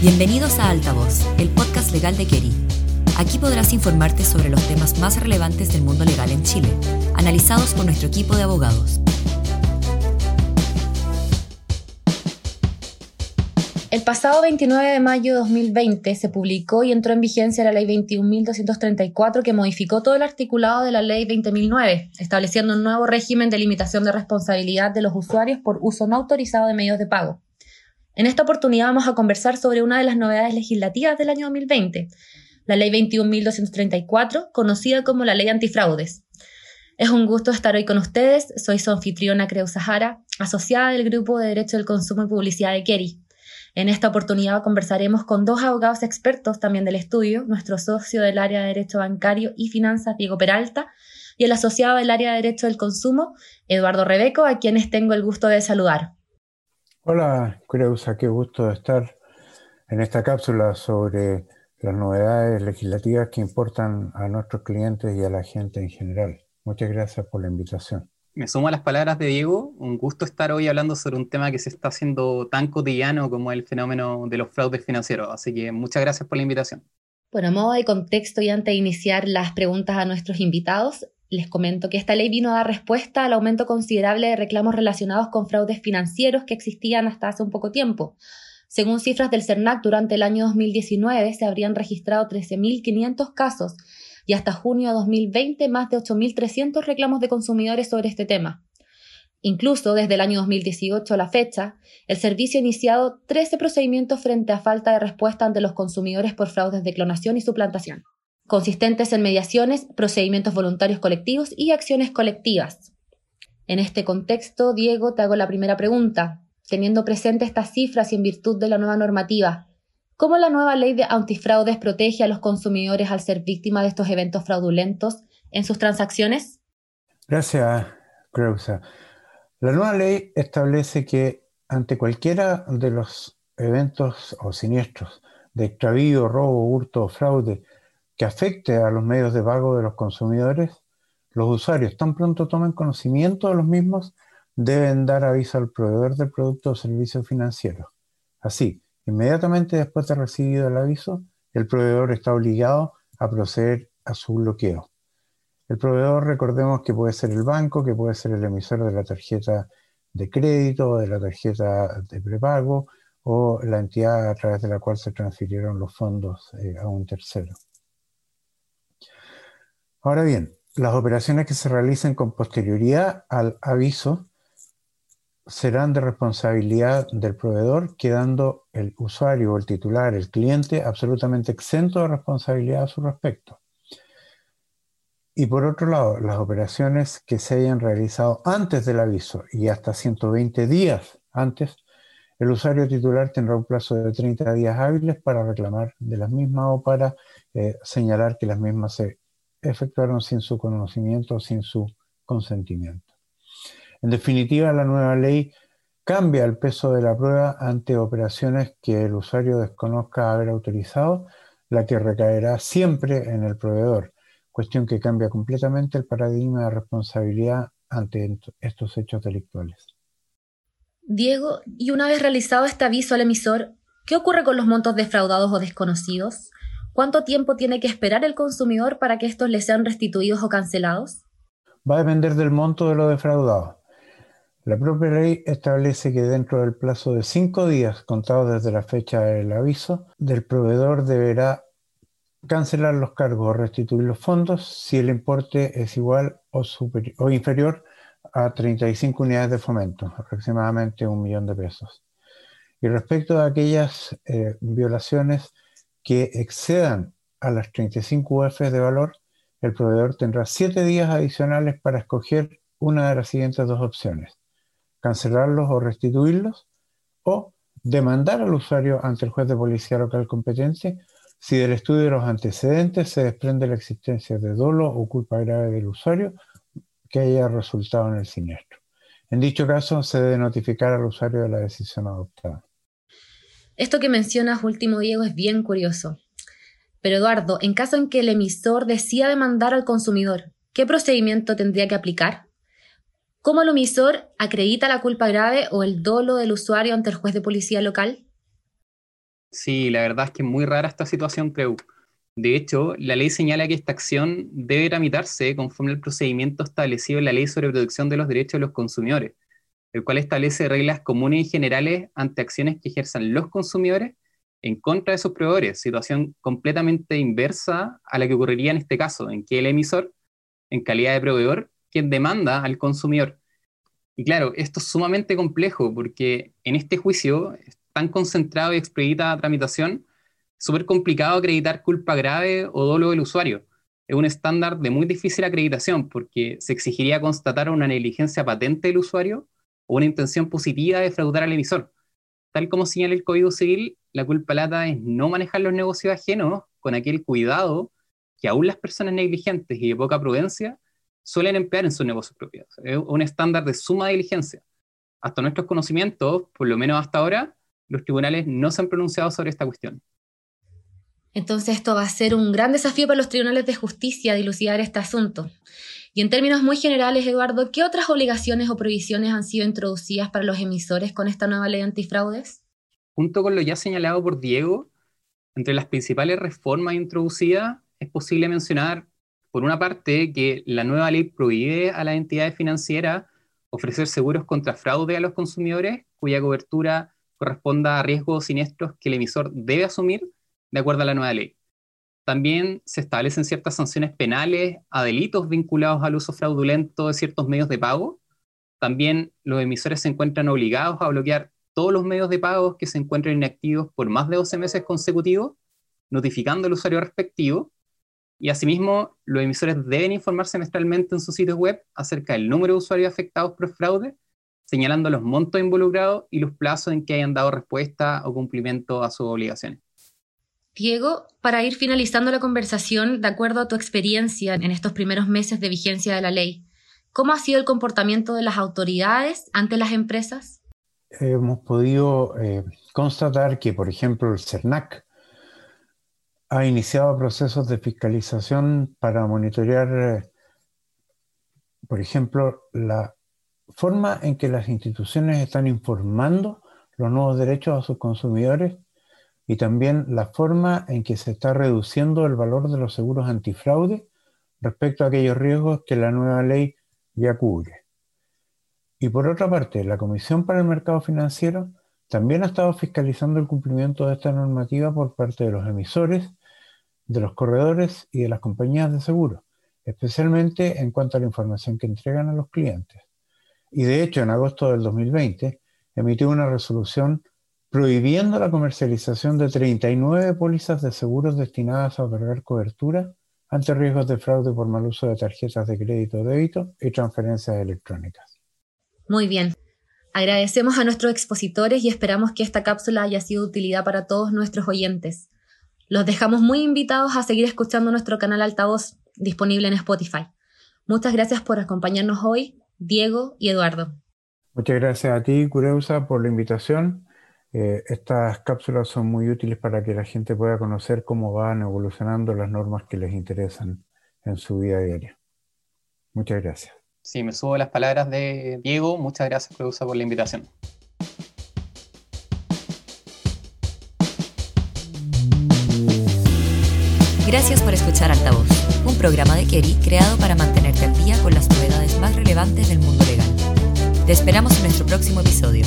Bienvenidos a Altavoz, el podcast legal de Keri. Aquí podrás informarte sobre los temas más relevantes del mundo legal en Chile, analizados por nuestro equipo de abogados. El pasado 29 de mayo de 2020 se publicó y entró en vigencia la Ley 21.234 que modificó todo el articulado de la Ley 20.009, estableciendo un nuevo régimen de limitación de responsabilidad de los usuarios por uso no autorizado de medios de pago. En esta oportunidad vamos a conversar sobre una de las novedades legislativas del año 2020, la Ley 21.234, conocida como la Ley Antifraudes. Es un gusto estar hoy con ustedes. Soy su anfitriona Creu Sahara, asociada del Grupo de Derecho del Consumo y Publicidad de Keri. En esta oportunidad conversaremos con dos abogados expertos también del estudio, nuestro socio del área de Derecho Bancario y Finanzas, Diego Peralta, y el asociado del área de Derecho del Consumo, Eduardo Rebeco, a quienes tengo el gusto de saludar. Hola, Creusa, qué gusto estar en esta cápsula sobre las novedades legislativas que importan a nuestros clientes y a la gente en general. Muchas gracias por la invitación. Me sumo a las palabras de Diego. Un gusto estar hoy hablando sobre un tema que se está haciendo tan cotidiano como el fenómeno de los fraudes financieros. Así que muchas gracias por la invitación. Bueno, a modo de contexto y antes de iniciar las preguntas a nuestros invitados, les comento que esta ley vino a dar respuesta al aumento considerable de reclamos relacionados con fraudes financieros que existían hasta hace un poco tiempo. Según cifras del CERNAC, durante el año 2019 se habrían registrado 13.500 casos y hasta junio de 2020 más de 8.300 reclamos de consumidores sobre este tema. Incluso desde el año 2018 a la fecha, el servicio ha iniciado 13 procedimientos frente a falta de respuesta ante los consumidores por fraudes de clonación y suplantación consistentes en mediaciones, procedimientos voluntarios colectivos y acciones colectivas. En este contexto, Diego, te hago la primera pregunta. Teniendo presente estas cifras y en virtud de la nueva normativa, ¿cómo la nueva ley de antifraudes protege a los consumidores al ser víctima de estos eventos fraudulentos en sus transacciones? Gracias, Creusa. La nueva ley establece que ante cualquiera de los eventos o siniestros de extravío, robo, hurto o fraude que afecte a los medios de pago de los consumidores, los usuarios tan pronto tomen conocimiento de los mismos, deben dar aviso al proveedor del producto o servicio financiero. Así, inmediatamente después de recibido el aviso, el proveedor está obligado a proceder a su bloqueo. El proveedor, recordemos que puede ser el banco, que puede ser el emisor de la tarjeta de crédito de la tarjeta de prepago o la entidad a través de la cual se transfirieron los fondos eh, a un tercero. Ahora bien, las operaciones que se realicen con posterioridad al aviso serán de responsabilidad del proveedor, quedando el usuario o el titular, el cliente, absolutamente exento de responsabilidad a su respecto. Y por otro lado, las operaciones que se hayan realizado antes del aviso y hasta 120 días antes, el usuario titular tendrá un plazo de 30 días hábiles para reclamar de las mismas o para eh, señalar que las mismas se efectuaron sin su conocimiento sin su consentimiento. En definitiva, la nueva ley cambia el peso de la prueba ante operaciones que el usuario desconozca haber autorizado, la que recaerá siempre en el proveedor, cuestión que cambia completamente el paradigma de responsabilidad ante estos hechos delictuales. Diego, y una vez realizado este aviso al emisor, ¿qué ocurre con los montos defraudados o desconocidos? ¿Cuánto tiempo tiene que esperar el consumidor para que estos le sean restituidos o cancelados? Va a depender del monto de lo defraudado. La propia ley establece que dentro del plazo de cinco días contados desde la fecha del aviso, del proveedor deberá cancelar los cargos o restituir los fondos si el importe es igual o, o inferior a 35 unidades de fomento, aproximadamente un millón de pesos. Y respecto a aquellas eh, violaciones que excedan a las 35 UF de valor, el proveedor tendrá 7 días adicionales para escoger una de las siguientes dos opciones, cancelarlos o restituirlos, o demandar al usuario ante el juez de policía local competente si del estudio de los antecedentes se desprende la existencia de dolo o culpa grave del usuario que haya resultado en el siniestro. En dicho caso, se debe notificar al usuario de la decisión adoptada. Esto que mencionas último, Diego, es bien curioso. Pero Eduardo, en caso en que el emisor decida demandar al consumidor, ¿qué procedimiento tendría que aplicar? ¿Cómo el emisor acredita la culpa grave o el dolo del usuario ante el juez de policía local? Sí, la verdad es que es muy rara esta situación, creo. De hecho, la ley señala que esta acción debe tramitarse conforme al procedimiento establecido en la Ley sobre Protección de los Derechos de los Consumidores, el cual establece reglas comunes y generales ante acciones que ejerzan los consumidores en contra de sus proveedores, situación completamente inversa a la que ocurriría en este caso, en que el emisor, en calidad de proveedor, quien demanda al consumidor. Y claro, esto es sumamente complejo porque en este juicio, tan concentrado y expedita tramitación, súper complicado acreditar culpa grave o dolo del usuario. Es un estándar de muy difícil acreditación porque se exigiría constatar una negligencia patente del usuario o una intención positiva de fraudar al emisor. Tal como señala el Código Civil, la culpa lata es no manejar los negocios ajenos con aquel cuidado que aún las personas negligentes y de poca prudencia suelen emplear en sus negocios propios. Es un estándar de suma diligencia. Hasta nuestros conocimientos, por lo menos hasta ahora, los tribunales no se han pronunciado sobre esta cuestión. Entonces esto va a ser un gran desafío para los tribunales de justicia dilucidar este asunto. Y en términos muy generales, Eduardo, ¿qué otras obligaciones o prohibiciones han sido introducidas para los emisores con esta nueva ley antifraudes? Junto con lo ya señalado por Diego, entre las principales reformas introducidas es posible mencionar, por una parte, que la nueva ley prohíbe a las entidades financieras ofrecer seguros contra fraude a los consumidores cuya cobertura corresponda a riesgos siniestros que el emisor debe asumir de acuerdo a la nueva ley. También se establecen ciertas sanciones penales a delitos vinculados al uso fraudulento de ciertos medios de pago. También los emisores se encuentran obligados a bloquear todos los medios de pago que se encuentren inactivos por más de 12 meses consecutivos, notificando al usuario respectivo. Y asimismo, los emisores deben informar semestralmente en sus sitios web acerca del número de usuarios afectados por fraude, señalando los montos involucrados y los plazos en que hayan dado respuesta o cumplimiento a sus obligaciones. Diego, para ir finalizando la conversación, de acuerdo a tu experiencia en estos primeros meses de vigencia de la ley, ¿cómo ha sido el comportamiento de las autoridades ante las empresas? Hemos podido eh, constatar que, por ejemplo, el CERNAC ha iniciado procesos de fiscalización para monitorear, eh, por ejemplo, la forma en que las instituciones están informando los nuevos derechos a sus consumidores y también la forma en que se está reduciendo el valor de los seguros antifraude respecto a aquellos riesgos que la nueva ley ya cubre. Y por otra parte, la Comisión para el Mercado Financiero también ha estado fiscalizando el cumplimiento de esta normativa por parte de los emisores, de los corredores y de las compañías de seguros, especialmente en cuanto a la información que entregan a los clientes. Y de hecho, en agosto del 2020, emitió una resolución prohibiendo la comercialización de 39 pólizas de seguros destinadas a otorgar cobertura ante riesgos de fraude por mal uso de tarjetas de crédito o débito y transferencias electrónicas. Muy bien. Agradecemos a nuestros expositores y esperamos que esta cápsula haya sido de utilidad para todos nuestros oyentes. Los dejamos muy invitados a seguir escuchando nuestro canal Altavoz disponible en Spotify. Muchas gracias por acompañarnos hoy, Diego y Eduardo. Muchas gracias a ti, Cureusa, por la invitación eh, estas cápsulas son muy útiles para que la gente pueda conocer cómo van evolucionando las normas que les interesan en su vida diaria. Muchas gracias. Sí, me subo las palabras de Diego. Muchas gracias, Creusa, por la invitación. Gracias por escuchar Altavoz, un programa de Kerry creado para mantenerte al día con las novedades más relevantes del mundo legal. Te esperamos en nuestro próximo episodio.